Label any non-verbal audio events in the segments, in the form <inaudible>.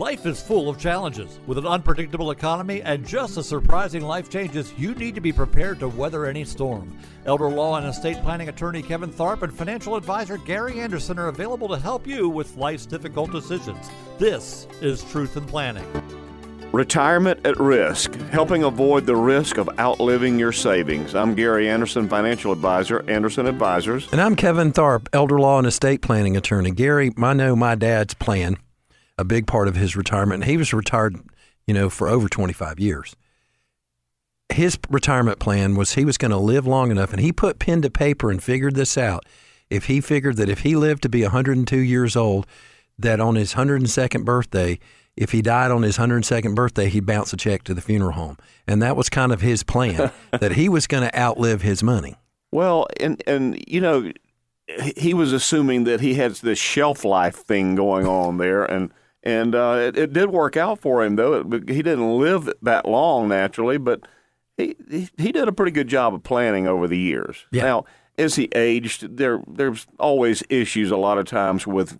Life is full of challenges. With an unpredictable economy and just as surprising life changes, you need to be prepared to weather any storm. Elder law and estate planning attorney Kevin Tharpe and financial advisor Gary Anderson are available to help you with life's difficult decisions. This is Truth in Planning. Retirement at Risk, helping avoid the risk of outliving your savings. I'm Gary Anderson, financial advisor, Anderson Advisors. And I'm Kevin Tharpe, elder law and estate planning attorney. Gary, I know my dad's plan a big part of his retirement. He was retired, you know, for over 25 years. His retirement plan was he was going to live long enough, and he put pen to paper and figured this out. If he figured that if he lived to be 102 years old, that on his 102nd birthday, if he died on his 102nd birthday, he'd bounce a check to the funeral home. And that was kind of his plan, <laughs> that he was going to outlive his money. Well, and, and, you know, he was assuming that he had this shelf life thing going on there. And, and uh, it, it, did work out for him though. It, he didn't live that long naturally, but he, he, he did a pretty good job of planning over the years. Yeah. Now, as he aged, there there's always issues a lot of times with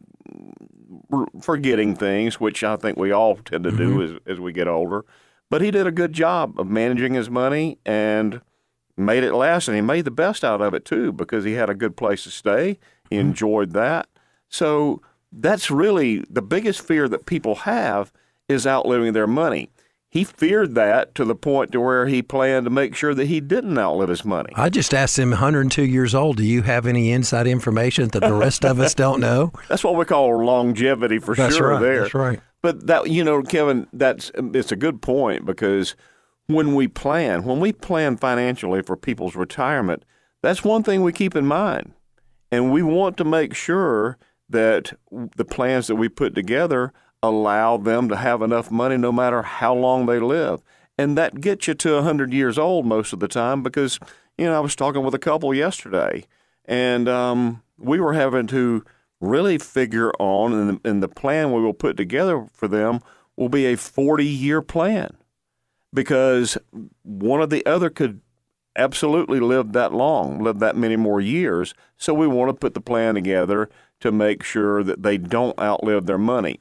forgetting things, which I think we all tend to do mm-hmm. as as we get older. But he did a good job of managing his money and made it last, and he made the best out of it too because he had a good place to stay. He mm-hmm. enjoyed that. So that's really the biggest fear that people have is outliving their money. He feared that to the point to where he planned to make sure that he didn't outlive his money. I just asked him, 102 years old, do you have any inside information that the rest of us don't know? <laughs> That's what we call longevity for that's sure. Right, there, that's right. But that you know, Kevin, that's it's a good point because when we plan, when we plan financially for people's retirement, that's one thing we keep in mind, and we want to make sure that the plans that we put together allow them to have enough money no matter how long they live. And that gets you to 100 years old most of the time because, you know, I was talking with a couple yesterday and um, we were having to really figure on, and and the plan we will put together for them will be a 40 year plan because one or the other could absolutely live that long, live that many more years. So we want to put the plan together to make sure that they don't outlive their money.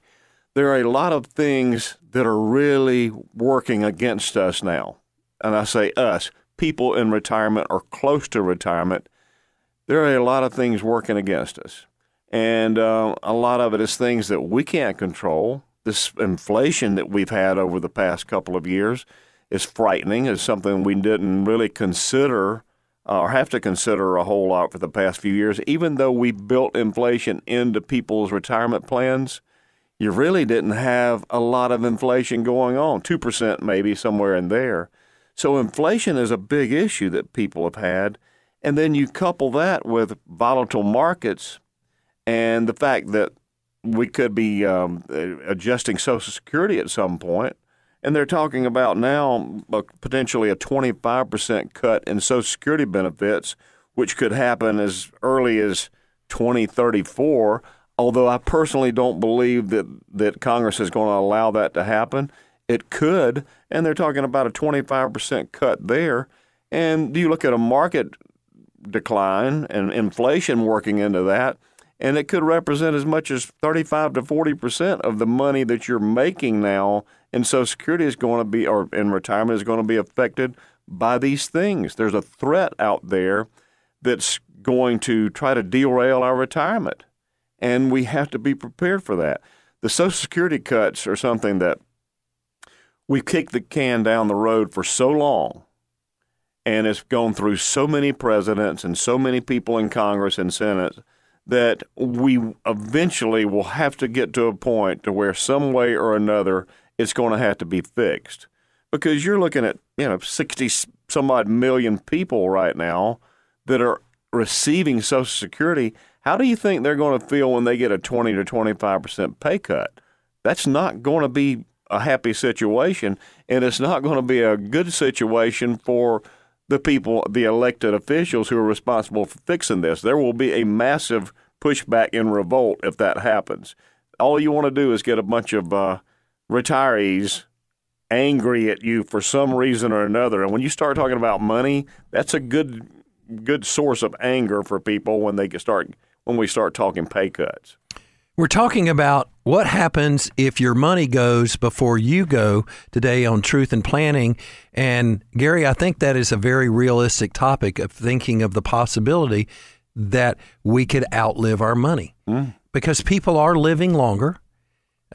There are a lot of things that are really working against us now. And I say us, people in retirement or close to retirement. There are a lot of things working against us. And uh, a lot of it is things that we can't control. This inflation that we've had over the past couple of years is frightening. It's something we didn't really consider uh, or have to consider a whole lot for the past few years. Even though we built inflation into people's retirement plans, you really didn't have a lot of inflation going on, 2% maybe somewhere in there. So inflation is a big issue that people have had. And then you couple that with volatile markets and the fact that we could be um, adjusting Social Security at some point and they're talking about now uh, potentially a 25% cut in Social Security benefits, which could happen as early as 2034. Although I personally don't believe that, that Congress is going to allow that to happen. It could, and they're talking about a 25% cut there. And do you look at a market decline and inflation working into that, and it could represent as much as 35 to 40% of the money that you're making now and Social Security is going to be, or in retirement is going to be affected by these things. There's a threat out there that's going to try to derail our retirement, and we have to be prepared for that. The Social Security cuts are something that we've kicked the can down the road for so long, and it's gone through so many presidents and so many people in Congress and Senate that we eventually will have to get to a point to where some way or another it's going to have to be fixed because you're looking at you know 60 some odd million people right now that are receiving Social Security. How do you think they're going to feel when they get a 20 to 25 percent pay cut? That's not going to be a happy situation, and it's not going to be a good situation for the people, the elected officials who are responsible for fixing this. There will be a massive pushback and revolt if that happens. All you want to do is get a bunch of uh, retirees angry at you for some reason or another. And when you start talking about money, that's a good good source of anger for people when they start when we start talking pay cuts. We're talking about what happens if your money goes before you go today on truth in planning. And Gary, I think that is a very realistic topic of thinking of the possibility that we could outlive our money mm. because people are living longer.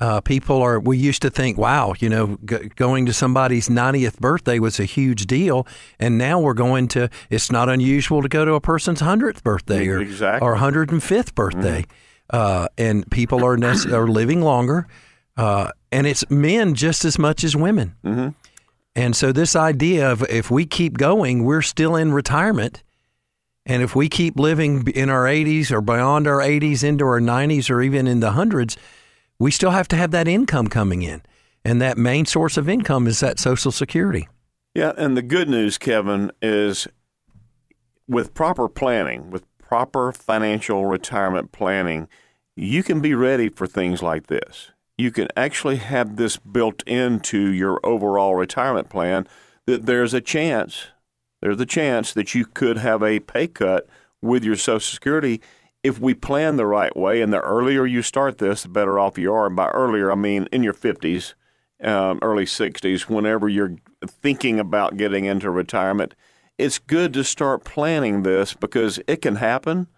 Uh, people are, we used to think, wow, you know, g- going to somebody's 90th birthday was a huge deal. And now we're going to, it's not unusual to go to a person's 100th birthday or, exactly. or 105th birthday. Mm uh, and people are nec- <clears throat> are living longer, uh, and it's men just as much as women. Mm-hmm. And so this idea of if we keep going, we're still in retirement. And if we keep living in our 80s or beyond our 80s into our 90s or even in the hundreds, we still have to have that income coming in. And that main source of income is that Social Security. Yeah. And the good news, Kevin, is with proper planning, with proper financial retirement planning, you can be ready for things like this. You can actually have this built into your overall retirement plan that there's a chance, there's a chance that you could have a pay cut with your Social Security if we plan the right way. And the earlier you start this, the better off you are. And by earlier, I mean in your 50s, um, early 60s, whenever you're thinking about getting into retirement it's good to start planning this because it can happen.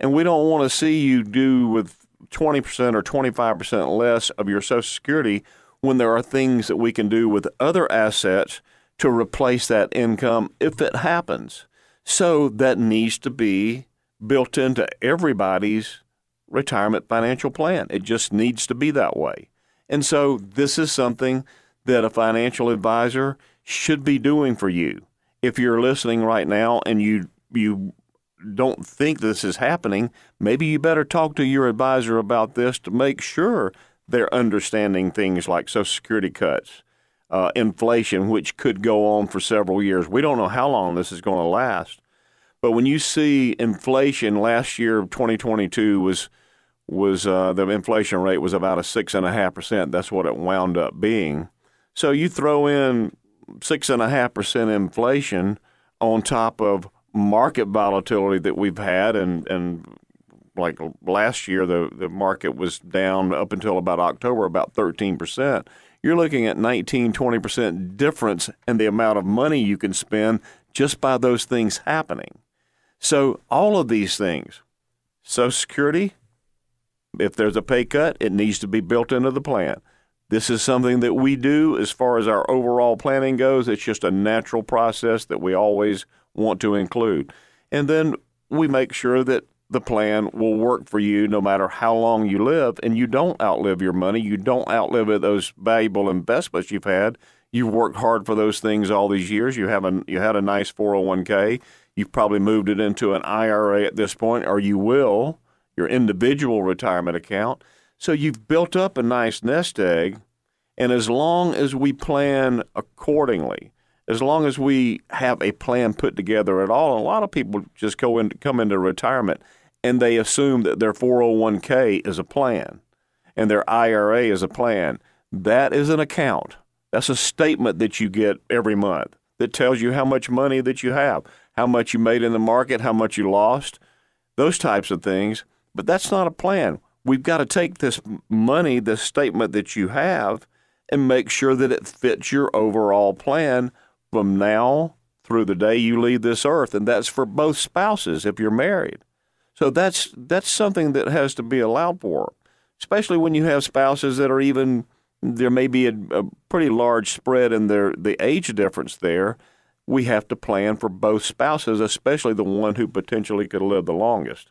And we don't want to see you do with 20% or 25% less of your Social Security when there are things that we can do with other assets to replace that income if it happens. So that needs to be built into everybody's retirement financial plan. It just needs to be that way. And so this is something that a financial advisor should be doing for you if you're listening right now and you you don't think this is happening, maybe you better talk to your advisor about this to make sure they're understanding things like Social Security cuts, uh, inflation, which could go on for several years. We don't know how long this is going to last. But when you see inflation last year, 2022 was was uh, the inflation rate was about a six and a half percent. That's what it wound up being. So you throw in six and a half percent inflation on top of market volatility that we've had and and like last year the the market was down up until about October about 13%. You're looking at 19 20% difference in the amount of money you can spend just by those things happening. So all of these things, Social Security, if there's a pay cut, it needs to be built into the plan. This is something that we do as far as our overall planning goes. It's just a natural process that we always want to include. And then we make sure that the plan will work for you no matter how long you live and you don't outlive your money. You don't outlive those valuable investments you've had. You've worked hard for those things all these years. You have a, you had a nice 401k. You've probably moved it into an IRA at this point, or you will, your individual retirement account. So you've built up a nice nest egg, and as long as we plan accordingly, as long as we have a plan put together at all, a lot of people just go in, come into retirement and they assume that their 401k is a plan and their IRA is a plan. That is an account. That's a statement that you get every month that tells you how much money that you have, how much you made in the market, how much you lost, those types of things. But that's not a plan we've got to take this money, this statement that you have, and make sure that it fits your overall plan from now through the day you leave this earth. And that's for both spouses if you're married. So that's that's something that has to be allowed for, especially when you have spouses that are even there may be a, a pretty large spread in their the age difference there. We have to plan for both spouses, especially the one who potentially could live the longest.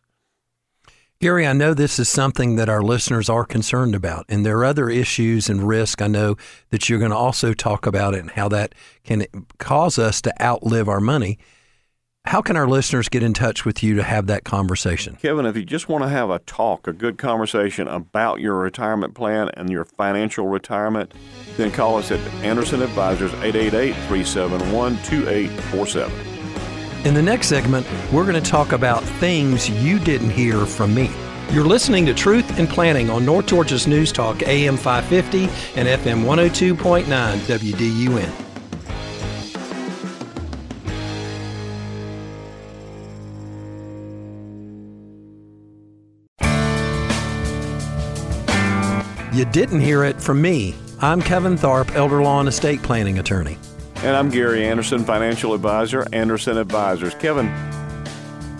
Gary, I know this is something that our listeners are concerned about, and there are other issues and risk. I know that you're going to also talk about it and how that can cause us to outlive our money. How can our listeners get in touch with you to have that conversation? Kevin, if you just want to have a talk, a good conversation about your retirement plan and your financial retirement, then call us at Anderson Advisors 888 371 2847. In the next segment, we're going to talk about things you didn't hear from me. You're listening to Truth in Planning on North Georgia's News Talk, AM 550 and FM 102.9 WDUN. You didn't hear it from me. I'm Kevin Tharpe, elder law and estate planning attorney. And I'm Gary Anderson, financial advisor, Anderson Advisors. Kevin,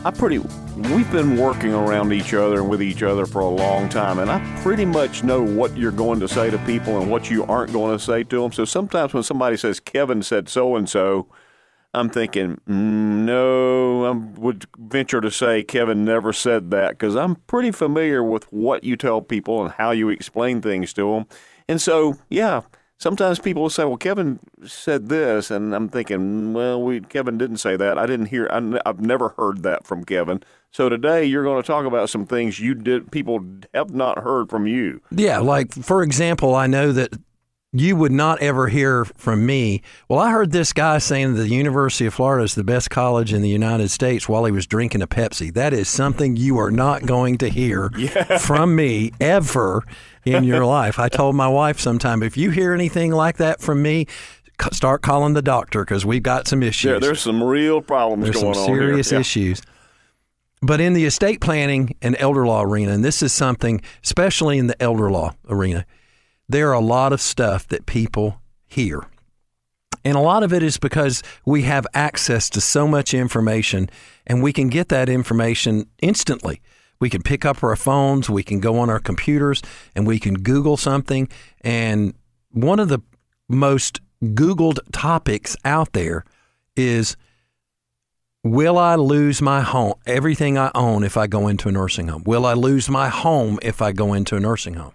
I pretty we've been working around each other and with each other for a long time, and I pretty much know what you're going to say to people and what you aren't going to say to them. So sometimes when somebody says Kevin said so and so, I'm thinking, mm, no, I would venture to say Kevin never said that because I'm pretty familiar with what you tell people and how you explain things to them. And so, yeah, sometimes people will say, well, Kevin said this. And I'm thinking, well, we, Kevin didn't say that. I didn't hear, I, I've never heard that from Kevin. So today you're going to talk about some things you did, people have not heard from you. Yeah. Like, for example, I know that you would not ever hear from me. Well, I heard this guy saying the University of Florida is the best college in the United States while he was drinking a Pepsi. That is something you are not going to hear <laughs> yeah. from me ever in your life. I told my wife sometime if you hear anything like that from me, start calling the doctor because we've got some issues. Yeah, there's some real problems there's going some serious yeah. issues. But in the estate planning and elder law arena, and this is something, especially in the elder law arena, there are a lot of stuff that people hear. And a lot of it is because we have access to so much information and we can get that information instantly. We can pick up our phones, we can go on our computers, and we can Google something. And one of the most Googled topics out there is Will I lose my home, everything I own, if I go into a nursing home? Will I lose my home if I go into a nursing home?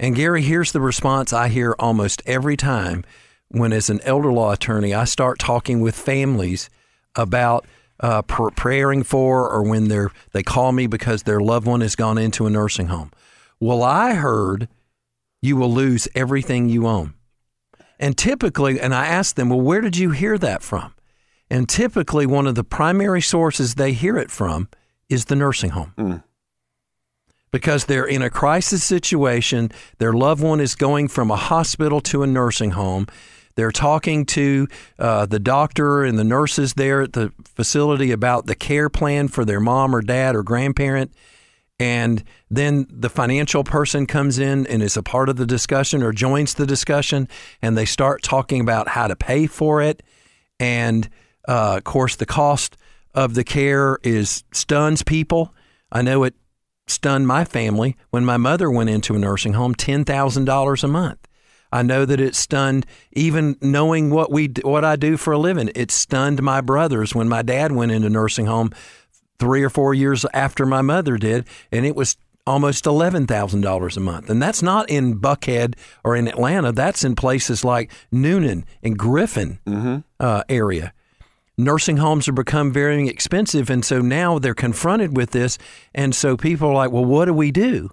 And Gary, here's the response I hear almost every time when, as an elder law attorney, I start talking with families about uh, preparing for or when they're they call me because their loved one has gone into a nursing home. Well, I heard you will lose everything you own. And typically, and I ask them, well, where did you hear that from? And typically, one of the primary sources they hear it from is the nursing home. Mm because they're in a crisis situation. Their loved one is going from a hospital to a nursing home. They're talking to uh, the doctor and the nurses there at the facility about the care plan for their mom or dad or grandparent. And then the financial person comes in and is a part of the discussion or joins the discussion, and they start talking about how to pay for it. And uh, of course, the cost of the care is stuns people. I know it stunned my family when my mother went into a nursing home $10,000 a month. I know that it stunned even knowing what we what I do for a living. It stunned my brothers when my dad went into nursing home 3 or 4 years after my mother did and it was almost $11,000 a month. And that's not in Buckhead or in Atlanta. That's in places like Newnan and Griffin mm-hmm. uh, area nursing homes have become very expensive. And so now they're confronted with this. And so people are like, well, what do we do?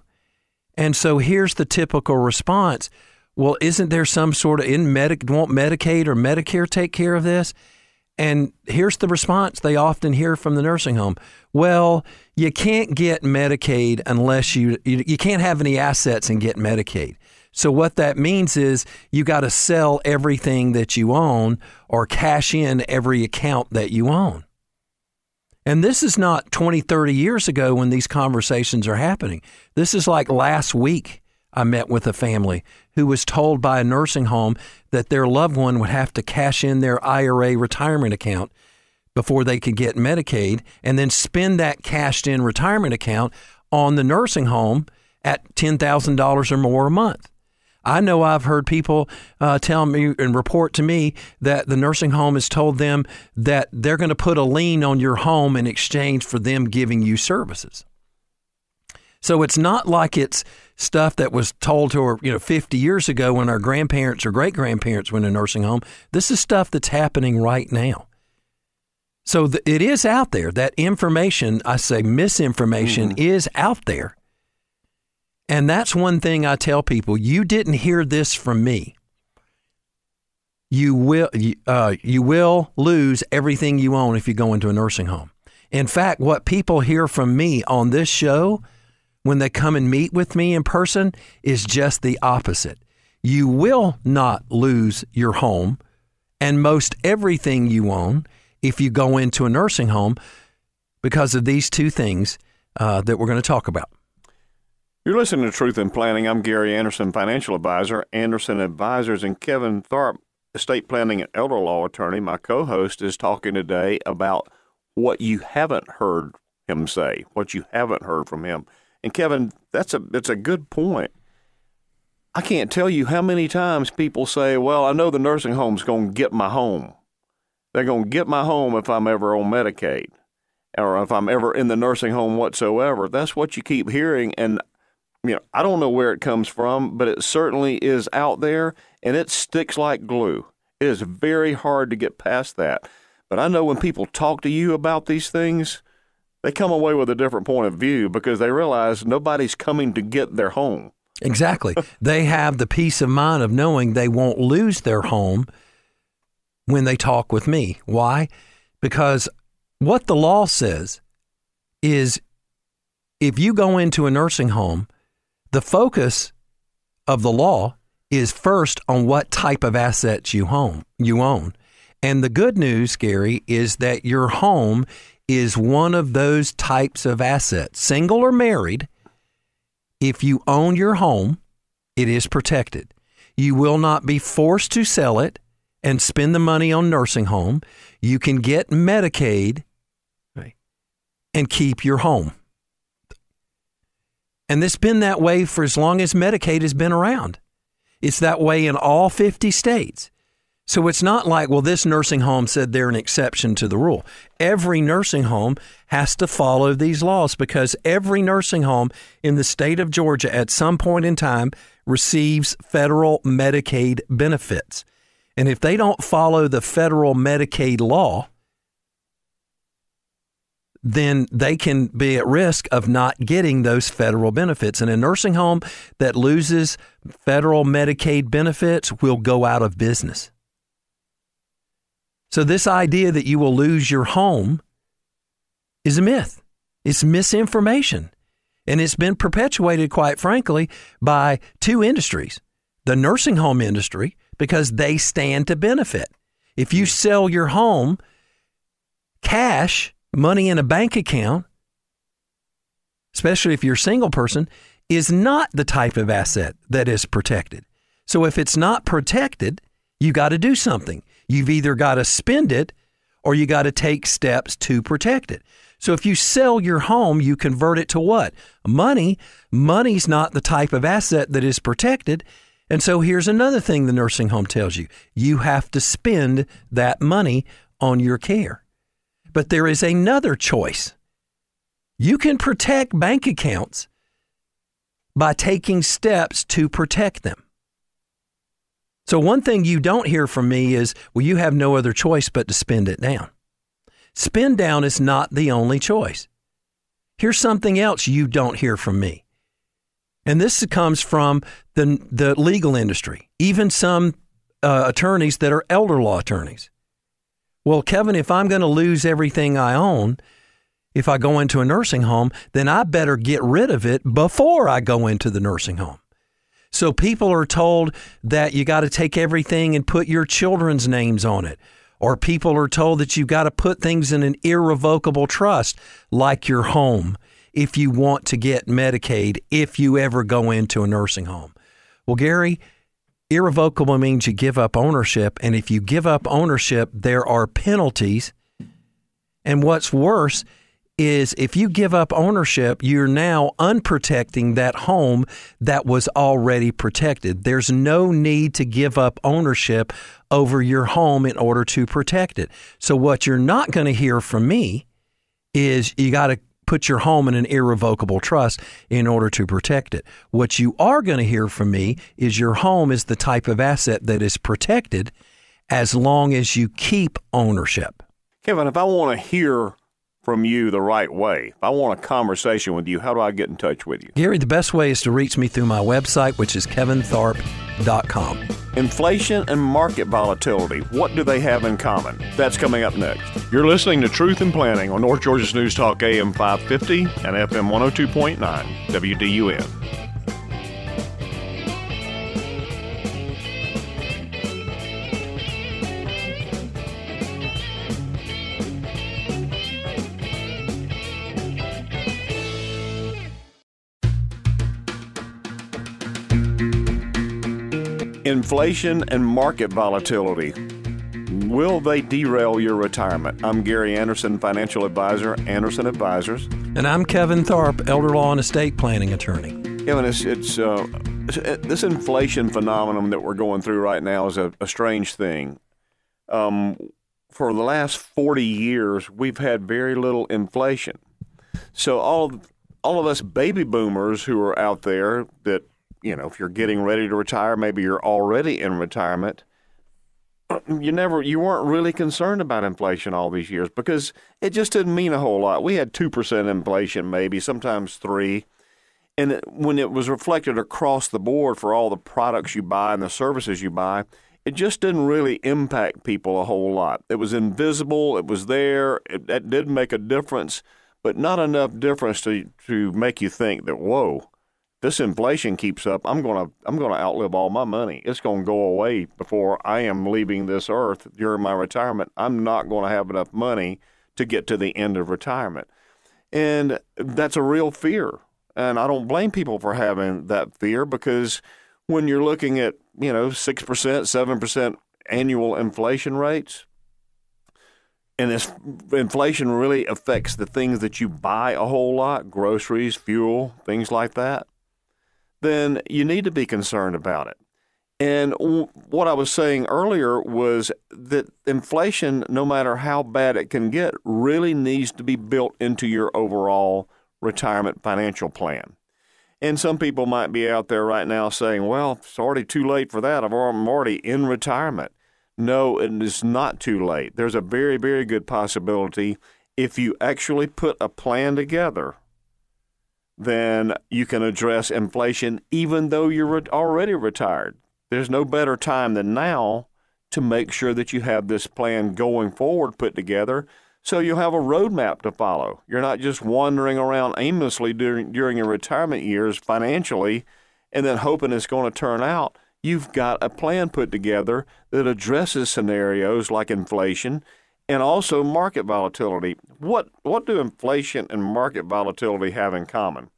And so here's the typical response. Well, isn't there some sort of in medic won't Medicaid or Medicare take care of this? And here's the response they often hear from the nursing home. Well, you can't get Medicaid unless you you, you can't have any assets and get Medicaid. So what that means is you got to sell everything that you own or cash in every account that you own. And this is not 20, 30 years ago when these conversations are happening. This is like last week. I met with a family who was told by a nursing home that their loved one would have to cash in their IRA retirement account before they could get Medicaid and then spend that cashed in retirement account on the nursing home at $10,000 or more a month. I know I've heard people uh, tell me and report to me that the nursing home has told them that they're going to put a lien on your home in exchange for them giving you services. So it's not like it's stuff that was told to her, you know, 50 years ago when our grandparents or great grandparents went to nursing home. This is stuff that's happening right now. So th- it is out there. That information, I say misinformation, mm-hmm. is out there. And that's one thing I tell people you didn't hear this from me. You will, uh, you will lose everything you own if you go into a nursing home. In fact, what people hear from me on this show when they come and meet with me in person is just the opposite. You will not lose your home and most everything you own if you go into a nursing home because of these two things uh, that we're going to talk about. You're listening to Truth in Planning. I'm Gary Anderson, financial advisor, Anderson Advisors, and Kevin Tharpe, estate planning and elder law attorney. My co host is talking today about what you haven't heard him say, what you haven't heard from him. And Kevin, that's a it's a good point. I can't tell you how many times people say, "Well, I know the nursing home's going to get my home. They're going to get my home if I'm ever on Medicaid." Or if I'm ever in the nursing home whatsoever. That's what you keep hearing. And you know, I don't know where it comes from, but it certainly is out there and it sticks like glue. It is very hard to get past that. But I know when people talk to you about these things, they come away with a different point of view because they realize nobody's coming to get their home. Exactly. <laughs> they have the peace of mind of knowing they won't lose their home when they talk with me. Why? Because what the law says is if you go into a nursing home the focus of the law is first on what type of assets you home you own. And the good news, Gary, is that your home is one of those types of assets, single or married. If you own your home, it is protected. You will not be forced to sell it and spend the money on nursing home. You can get Medicaid right. and keep your home. And it's been that way for as long as Medicaid has been around. It's that way in all 50 states. So it's not like, well, this nursing home said they're an exception to the rule. Every nursing home has to follow these laws because every nursing home in the state of Georgia at some point in time receives federal Medicaid benefits. And if they don't follow the federal Medicaid law, then they can be at risk of not getting those federal benefits. And a nursing home that loses federal Medicaid benefits will go out of business. So, this idea that you will lose your home is a myth, it's misinformation. And it's been perpetuated, quite frankly, by two industries the nursing home industry, because they stand to benefit. If you hmm. sell your home cash, money in a bank account, especially if you're a single person, is not the type of asset that is protected. So if it's not protected, you got to do something. You've either got to spend it or you got to take steps to protect it. So if you sell your home, you convert it to what? Money. Money's not the type of asset that is protected. And so here's another thing the nursing home tells you you have to spend that money on your care. But there is another choice. You can protect bank accounts by taking steps to protect them. So, one thing you don't hear from me is, well, you have no other choice but to spend it down. Spend down is not the only choice. Here's something else you don't hear from me. And this comes from the, the legal industry, even some uh, attorneys that are elder law attorneys. Well, Kevin, if I'm going to lose everything I own, if I go into a nursing home, then I better get rid of it before I go into the nursing home. So people are told that you got to take everything and put your children's names on it. Or people are told that you've got to put things in an irrevocable trust, like your home, if you want to get Medicaid, if you ever go into a nursing home. Well, Gary, irrevocable means you give up ownership. And if you give up ownership, there are penalties. And what's worse is if you give up ownership, you're now unprotecting that home that was already protected. There's no need to give up ownership over your home in order to protect it. So, what you're not going to hear from me is you got to put your home in an irrevocable trust in order to protect it. What you are going to hear from me is your home is the type of asset that is protected as long as you keep ownership. Kevin, if I want to hear from you the right way, if I want a conversation with you, how do I get in touch with you? Gary, the best way is to reach me through my website, which is kevintharpe.com. Inflation and market volatility, what do they have in common? That's coming up next. You're listening to Truth in Planning on North Georgia's News Talk AM 550 and FM 102.9 WDUN. Inflation and market volatility. Will they derail your retirement? I'm Gary Anderson, financial advisor, Anderson Advisors. And I'm Kevin Tharpe, elder law and estate planning attorney. Kevin, it's, it's uh, this inflation phenomenon that we're going through right now is a, a strange thing. Um, for the last 40 years, we've had very little inflation. So all of, all of us baby boomers who are out there that, you know, if you're getting ready to retire, maybe you're already in retirement, you never you weren't really concerned about inflation all these years because it just didn't mean a whole lot. We had 2% inflation maybe, sometimes 3. And when it was reflected across the board for all the products you buy and the services you buy, it just didn't really impact people a whole lot. It was invisible, it was there, it, it did make a difference, but not enough difference to, to make you think that, whoa, this inflation keeps up, I'm gonna I'm gonna outlive all my money. It's gonna go away before I am leaving this earth during my retirement. I'm not gonna have enough money to get to the end of retirement. And that's a real fear. And I don't blame people for having that fear because when you're looking at, you know, 6%, 7% annual inflation rates, and this inflation really affects the things that you buy a whole lot groceries, fuel, things like that then you need to be concerned about it. And what I was saying earlier was that inflation, no matter how bad it can get, really needs to be built into your overall retirement financial plan. And some people might be out there right now saying, well, it's already too late for that. I'm already in retirement. No, it is not too late. There's a very, very good possibility if you actually put a plan together, then you can address inflation even though you're already retired. There's no better time than now to make sure that you have this plan going forward put together so you'll have a roadmap to follow. You're not just wandering around aimlessly during, during your retirement years financially and then hoping it's going to turn out. You've got a plan put together that addresses scenarios like inflation and also market volatility. What, what do inflation and market volatility have in common?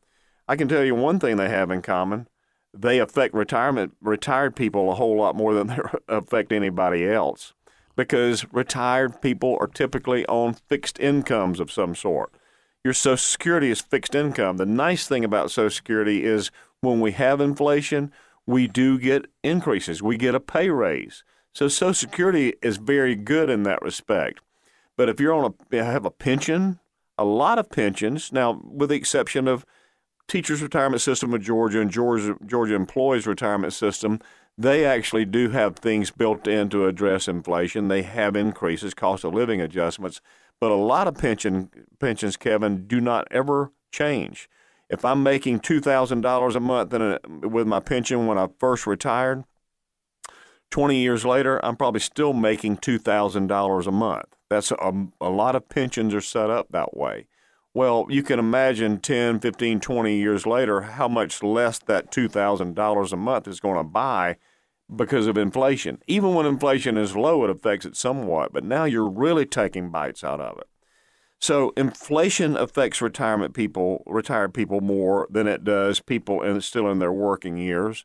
I can tell you one thing they have in common. They affect retirement retired people a whole lot more than <laughs> they affect anybody else because retired people are typically on fixed incomes of some sort. Your Social Security is fixed income. The nice thing about Social Security is when we have inflation, we do get increases. We get a pay raise. So Social Security is very good in that respect. But if you're on a have a pension, a lot of pensions now, with the exception of teachers' retirement system of Georgia and Georgia Georgia employees' retirement system, they actually do have things built in to address inflation. They have increases, cost of living adjustments, but a lot of pension pensions, Kevin, do not ever change. If I'm making two thousand dollars a month a, with my pension when I first retired, twenty years later, I'm probably still making two thousand dollars a month. That's a, a lot of pensions are set up that way. Well, you can imagine 10, 15, 20 years later how much less that $2,000 a month is going to buy because of inflation. Even when inflation is low, it affects it somewhat, but now you're really taking bites out of it. So inflation affects retirement people, retired people more than it does people in, still in their working years,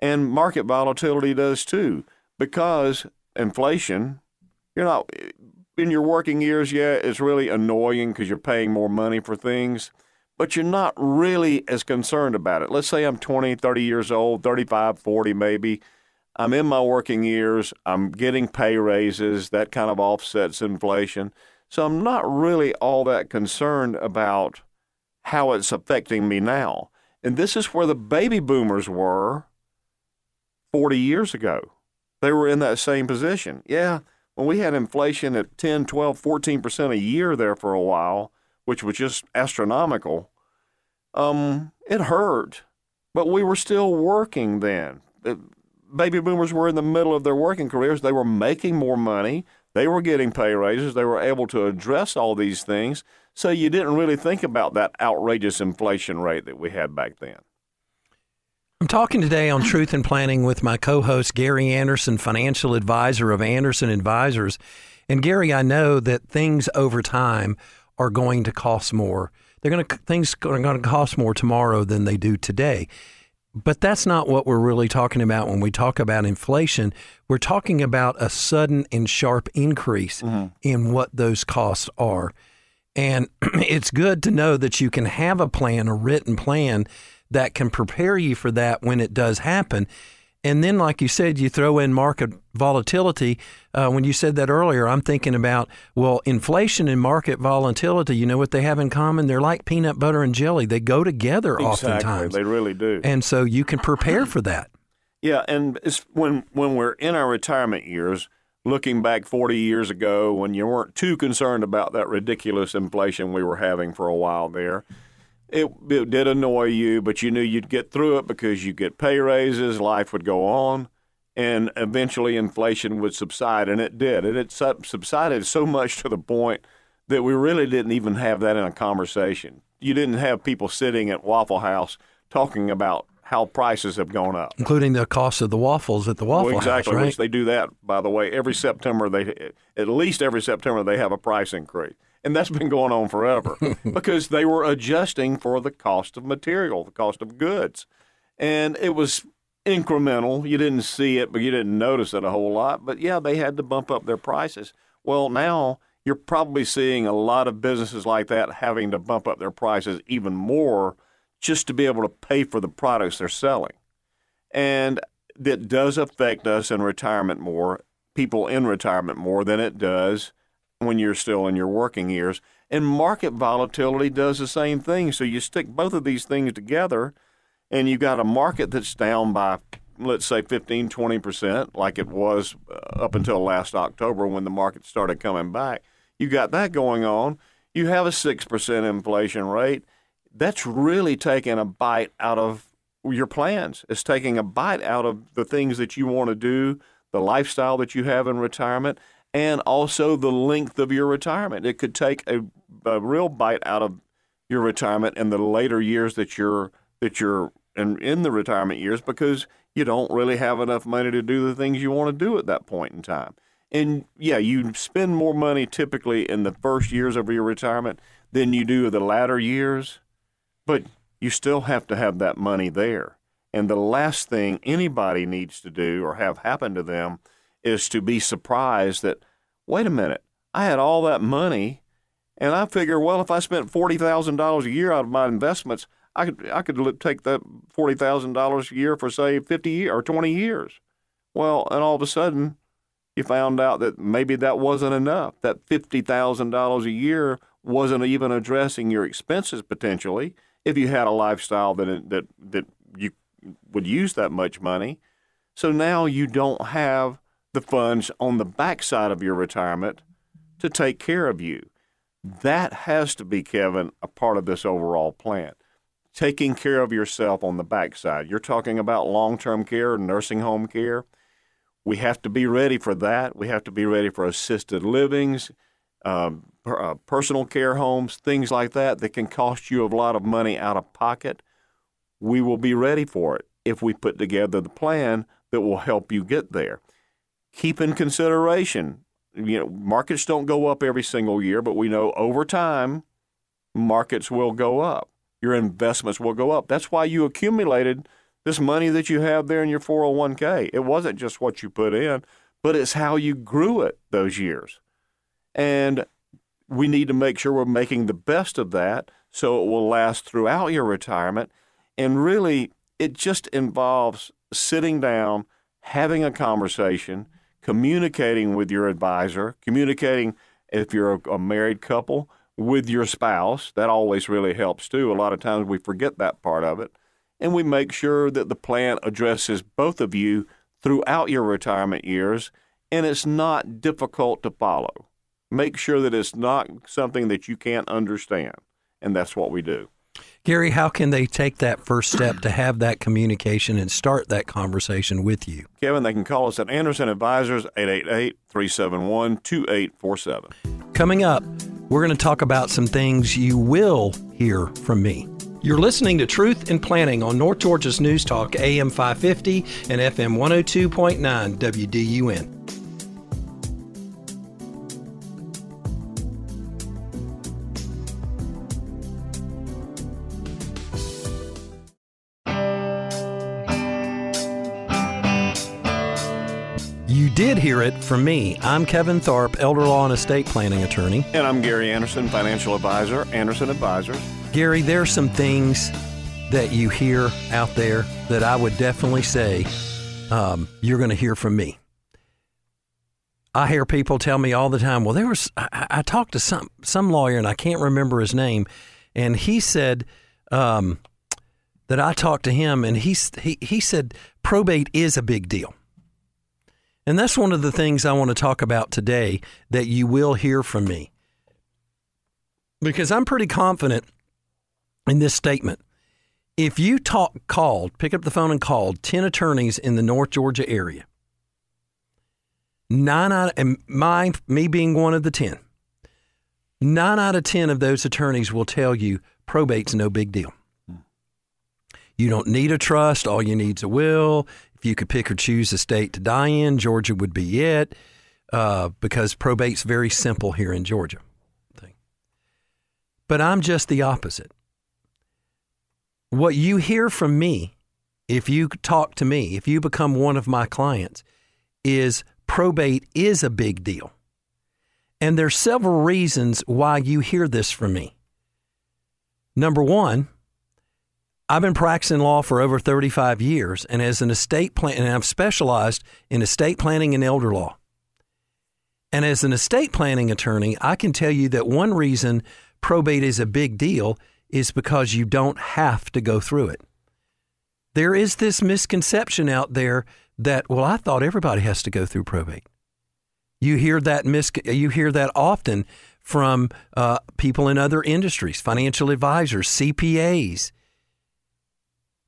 and market volatility does too, because inflation, you're not in your working years, yeah, it's really annoying because you're paying more money for things, but you're not really as concerned about it. Let's say I'm 20, 30 years old, 35, 40 maybe. I'm in my working years. I'm getting pay raises. That kind of offsets inflation. So I'm not really all that concerned about how it's affecting me now. And this is where the baby boomers were 40 years ago. They were in that same position. Yeah, when we had inflation at 10, 12, 14% a year there for a while, which was just astronomical, um, it hurt. But we were still working then. Baby boomers were in the middle of their working careers. They were making more money. They were getting pay raises. They were able to address all these things. So you didn't really think about that outrageous inflation rate that we had back then. I'm talking today on Truth in Planning with my co host, Gary Anderson, financial advisor of Anderson Advisors. And Gary, I know that things over time are going to cost more. They're going to things are going to cost more tomorrow than they do today. But that's not what we're really talking about when we talk about inflation. We're talking about a sudden and sharp increase mm-hmm. in what those costs are. And <clears throat> it's good to know that you can have a plan, a written plan that can prepare you for that when it does happen. And then, like you said, you throw in market volatility. Uh, when you said that earlier, I'm thinking about, well, inflation and market volatility, you know what they have in common? They're like peanut butter and jelly. They go together exactly. oftentimes. They really do. And so you can prepare for that. Yeah, and it's when when we're in our retirement years, looking back 40 years ago when you weren't too concerned about that ridiculous inflation we were having for a while there, it, it did annoy you, but you knew you'd get through it because you get pay raises, life would go on, and eventually inflation would subside, and it did. And it subsided so much to the point that we really didn't even have that in a conversation. You didn't have people sitting at Waffle House talking about how prices have gone up, including the cost of the waffles at the Waffle well, exactly, House. Right? Which they do that, by the way, every September. They at least every September they have a price increase and that's been going on forever <laughs> because they were adjusting for the cost of material, the cost of goods, and it was incremental. You didn't see it, but you didn't notice it a whole lot. But yeah, they had to bump up their prices. Well, now you're probably seeing a lot of businesses like that having to bump up their prices even more just to be able to pay for the products they're selling. And that does affect us in retirement more, people in retirement more than it does when you're still in your working years. And market volatility does the same thing. So you stick both of these things together, and you've got a market that's down by, let's say, 15, 20%, like it was uh, up until last October when the market started coming back. You got that going on. You have a 6% inflation rate. That's really taking a bite out of your plans. It's taking a bite out of the things that you want to do, the lifestyle that you have in retirement and also the length of your retirement. It could take a, a real bite out of your retirement in the later years that you're that you're in, in the retirement years because you don't really have enough money to do the things you want to do at that point in time. And yeah, you spend more money typically in the first years of your retirement than you do the latter years, but you still have to have that money there. And the last thing anybody needs to do or have happen to them is to be surprised that, wait a minute, I had all that money, and I figure, well, if I spent forty thousand dollars a year out of my investments, I could I could take that forty thousand dollars a year for say fifty or twenty years. Well, and all of a sudden, you found out that maybe that wasn't enough. That fifty thousand dollars a year wasn't even addressing your expenses potentially if you had a lifestyle that that that you would use that much money. So now you don't have the funds on the backside of your retirement to take care of you. That has to be, Kevin, a part of this overall plan. Taking care of yourself on the backside. You're talking about long term care, nursing home care. We have to be ready for that. We have to be ready for assisted livings, um, uh, personal care homes, things like that that can cost you a lot of money out of pocket. We will be ready for it if we put together the plan that will help you get there keep in consideration. You know, markets don't go up every single year, but we know over time markets will go up. Your investments will go up. That's why you accumulated this money that you have there in your 401k. It wasn't just what you put in, but it's how you grew it those years. And we need to make sure we're making the best of that so it will last throughout your retirement. And really, it just involves sitting down, having a conversation, communicating with your advisor, communicating if you're a, a married couple with your spouse. That always really helps too. A lot of times we forget that part of it. And we make sure that the plan addresses both of you throughout your retirement years and it's not difficult to follow. Make sure that it's not something that you can't understand. And that's what we do. Gary, how can they take that first step to have that communication and start that conversation with you? Kevin, they can call us at Anderson Advisors, 888 371 2847. Coming up, we're going to talk about some things you will hear from me. You're listening to Truth in Planning on North Georgia's News Talk, AM 550 and FM 102.9 WDUN. Did hear it from me. I'm Kevin Tharpe, elder law and estate planning attorney. And I'm Gary Anderson, financial advisor, Anderson Advisors. Gary, there are some things that you hear out there that I would definitely say um, you're going to hear from me. I hear people tell me all the time, well, there was, I, I talked to some, some lawyer and I can't remember his name, and he said um, that I talked to him and he, he, he said probate is a big deal. And that's one of the things I want to talk about today that you will hear from me. Because I'm pretty confident in this statement. If you talk called, pick up the phone and called 10 attorneys in the North Georgia area, nine out and my me being one of the 10, nine out of 10 of those attorneys will tell you probate's no big deal. Hmm. You don't need a trust. All you need is a will. If you could pick or choose a state to die in, Georgia would be it uh, because probate's very simple here in Georgia. But I'm just the opposite. What you hear from me, if you talk to me, if you become one of my clients, is probate is a big deal. And there's several reasons why you hear this from me. Number one, I've been practicing law for over 35 years, and as an estate plan, and I've specialized in estate planning and elder law. And as an estate planning attorney, I can tell you that one reason probate is a big deal is because you don't have to go through it. There is this misconception out there that, well, I thought everybody has to go through probate. You hear that mis- you hear that often from uh, people in other industries, financial advisors, CPAs,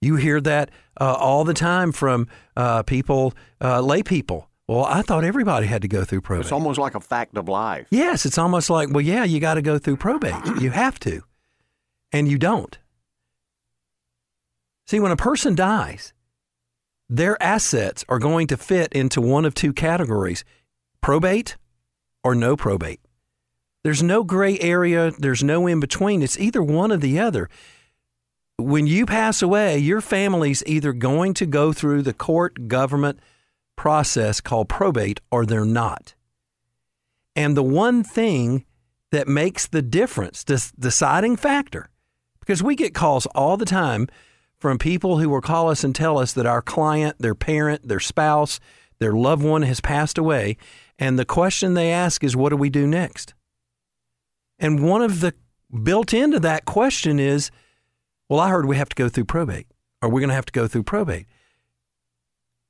you hear that uh, all the time from uh, people, uh, lay people. Well, I thought everybody had to go through probate. It's almost like a fact of life. Yes, it's almost like, well, yeah, you got to go through probate. <clears throat> you have to. And you don't. See, when a person dies, their assets are going to fit into one of two categories probate or no probate. There's no gray area, there's no in between. It's either one or the other when you pass away, your family's either going to go through the court government process called probate or they're not. And the one thing that makes the difference, this deciding factor, because we get calls all the time from people who will call us and tell us that our client, their parent, their spouse, their loved one has passed away. And the question they ask is, what do we do next? And one of the built into that question is, well, I heard we have to go through probate, or we're going to have to go through probate.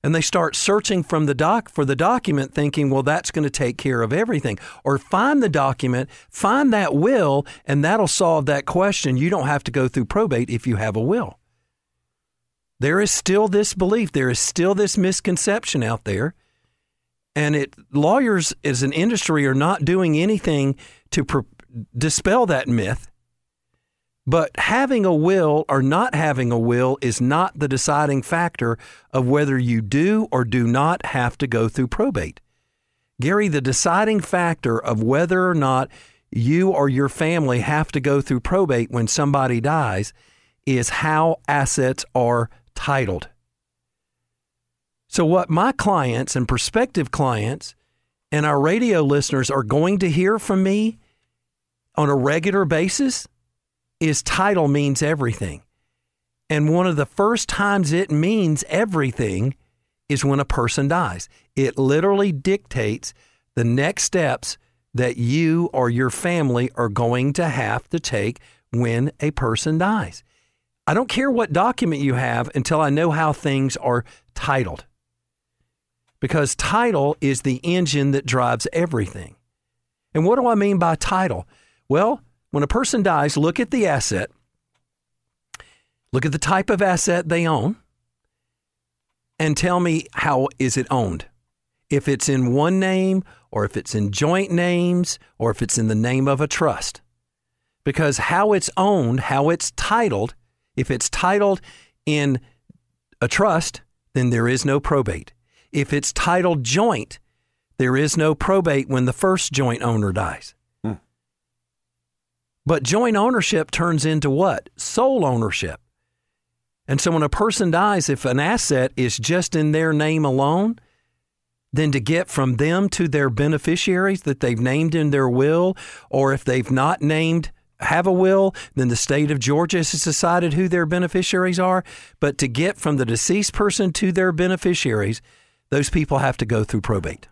And they start searching from the doc for the document, thinking, well, that's going to take care of everything. Or find the document, find that will, and that'll solve that question. You don't have to go through probate if you have a will. There is still this belief, there is still this misconception out there. And it lawyers as an industry are not doing anything to dispel that myth. But having a will or not having a will is not the deciding factor of whether you do or do not have to go through probate. Gary, the deciding factor of whether or not you or your family have to go through probate when somebody dies is how assets are titled. So, what my clients and prospective clients and our radio listeners are going to hear from me on a regular basis is title means everything. And one of the first times it means everything is when a person dies. It literally dictates the next steps that you or your family are going to have to take when a person dies. I don't care what document you have until I know how things are titled. Because title is the engine that drives everything. And what do I mean by title? Well, when a person dies, look at the asset, look at the type of asset they own, and tell me how is it owned. If it's in one name, or if it's in joint names, or if it's in the name of a trust. Because how it's owned, how it's titled, if it's titled in a trust, then there is no probate. If it's titled joint, there is no probate when the first joint owner dies. But joint ownership turns into what? Sole ownership. And so when a person dies, if an asset is just in their name alone, then to get from them to their beneficiaries that they've named in their will, or if they've not named have a will, then the state of Georgia has decided who their beneficiaries are. But to get from the deceased person to their beneficiaries, those people have to go through probate.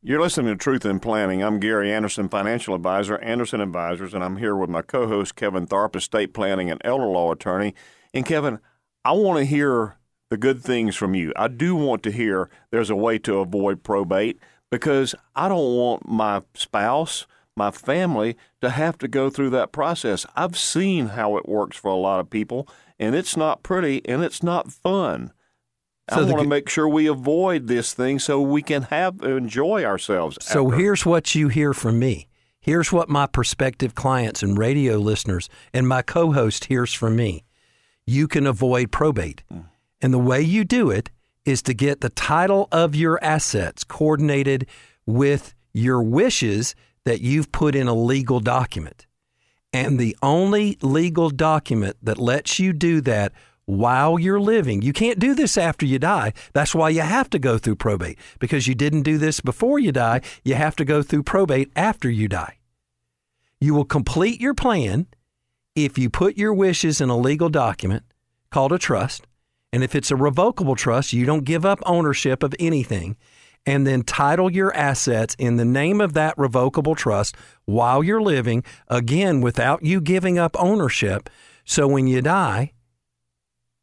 You're listening to Truth in Planning. I'm Gary Anderson, financial advisor, Anderson Advisors, and I'm here with my co host, Kevin Tharpe, estate planning and elder law attorney. And Kevin, I want to hear the good things from you. I do want to hear there's a way to avoid probate because I don't want my spouse, my family, to have to go through that process. I've seen how it works for a lot of people, and it's not pretty and it's not fun. So I want to make sure we avoid this thing so we can have enjoy ourselves. So after. here's what you hear from me. Here's what my prospective clients and radio listeners and my co-host hears from me. You can avoid probate. Mm. And the way you do it is to get the title of your assets coordinated with your wishes that you've put in a legal document. And the only legal document that lets you do that while you're living, you can't do this after you die. That's why you have to go through probate because you didn't do this before you die. You have to go through probate after you die. You will complete your plan if you put your wishes in a legal document called a trust and if it's a revocable trust, you don't give up ownership of anything and then title your assets in the name of that revocable trust while you're living, again, without you giving up ownership. So when you die,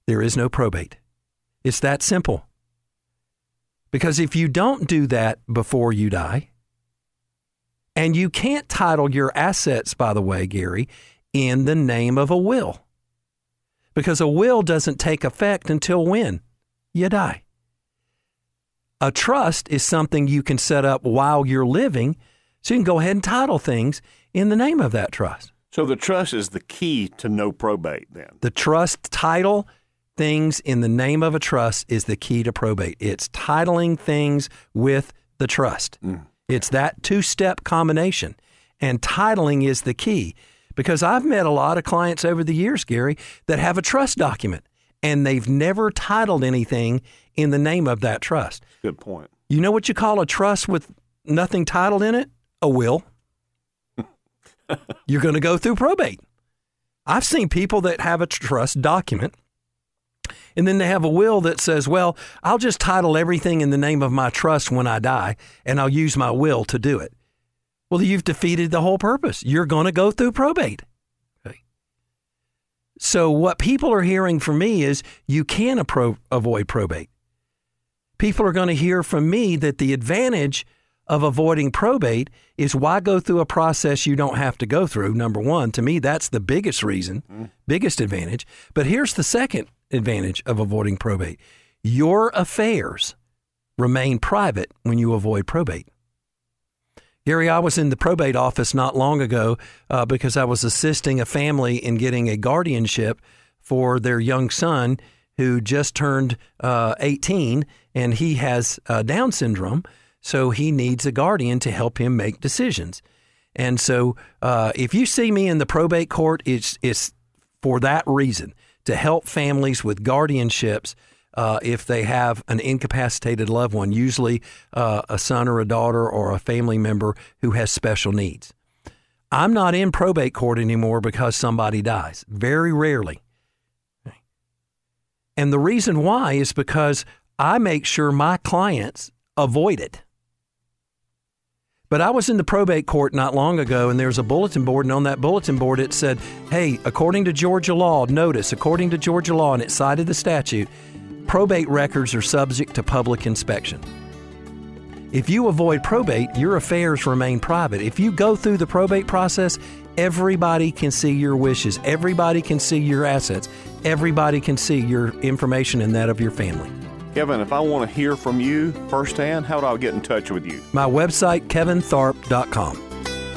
there is no probate. It's that simple. Because if you don't do that before you die, and you can't title your assets, by the way, Gary, in the name of a will because a will doesn't take effect until when? You die. A trust is something you can set up while you're living, so you can go ahead and title things in the name of that trust. So the trust is the key to no probate then. The trust title things in the name of a trust is the key to probate. It's titling things with the trust. Mm. It's that two-step combination. And titling is the key. Because I've met a lot of clients over the years, Gary, that have a trust document and they've never titled anything in the name of that trust. Good point. You know what you call a trust with nothing titled in it? A will. <laughs> You're going to go through probate. I've seen people that have a trust document and then they have a will that says, well, I'll just title everything in the name of my trust when I die and I'll use my will to do it. Well, you've defeated the whole purpose. You're going to go through probate. Okay. So, what people are hearing from me is you can appro- avoid probate. People are going to hear from me that the advantage of avoiding probate is why go through a process you don't have to go through. Number one, to me, that's the biggest reason, mm. biggest advantage. But here's the second advantage of avoiding probate your affairs remain private when you avoid probate. Gary, I was in the probate office not long ago uh, because I was assisting a family in getting a guardianship for their young son who just turned uh, 18 and he has uh, Down syndrome. So he needs a guardian to help him make decisions. And so uh, if you see me in the probate court, it's, it's for that reason to help families with guardianships uh, if they have an incapacitated loved one, usually uh, a son or a daughter or a family member who has special needs. I'm not in probate court anymore because somebody dies, very rarely. And the reason why is because I make sure my clients avoid it. But I was in the probate court not long ago, and there was a bulletin board, and on that bulletin board it said, Hey, according to Georgia law, notice, according to Georgia law, and it cited the statute, probate records are subject to public inspection. If you avoid probate, your affairs remain private. If you go through the probate process, everybody can see your wishes, everybody can see your assets, everybody can see your information and that of your family. Kevin, if I want to hear from you firsthand, how do I get in touch with you? My website, kevintharpe.com.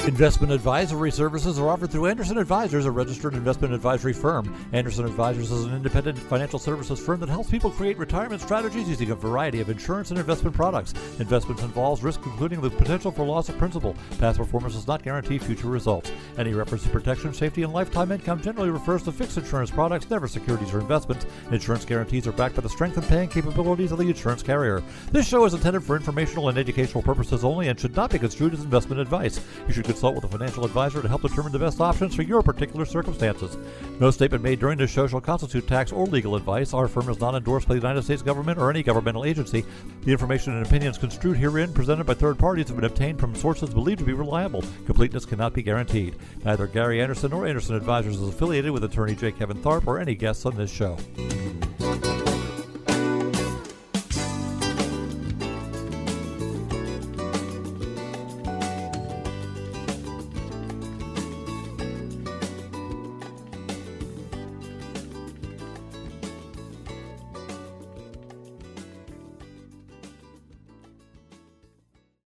Investment advisory services are offered through Anderson Advisors, a registered investment advisory firm. Anderson Advisors is an independent financial services firm that helps people create retirement strategies using a variety of insurance and investment products. Investments involves risk, including the potential for loss of principal. Past performance does not guarantee future results. Any reference to protection, safety, and lifetime income generally refers to fixed insurance products, never securities or investments. Insurance guarantees are backed by the strength and paying capabilities of the insurance carrier. This show is intended for informational and educational purposes only and should not be construed as investment advice. You should consult with a financial advisor to help determine the best options for your particular circumstances. No statement made during this show shall constitute tax or legal advice. Our firm is not endorsed by the United States government or any governmental agency. The information and opinions construed herein presented by third parties have been obtained from sources believed to be reliable. Completeness cannot be guaranteed. Neither Gary Anderson nor Anderson Advisors is affiliated with attorney J. Kevin Tharpe or any guests on this show.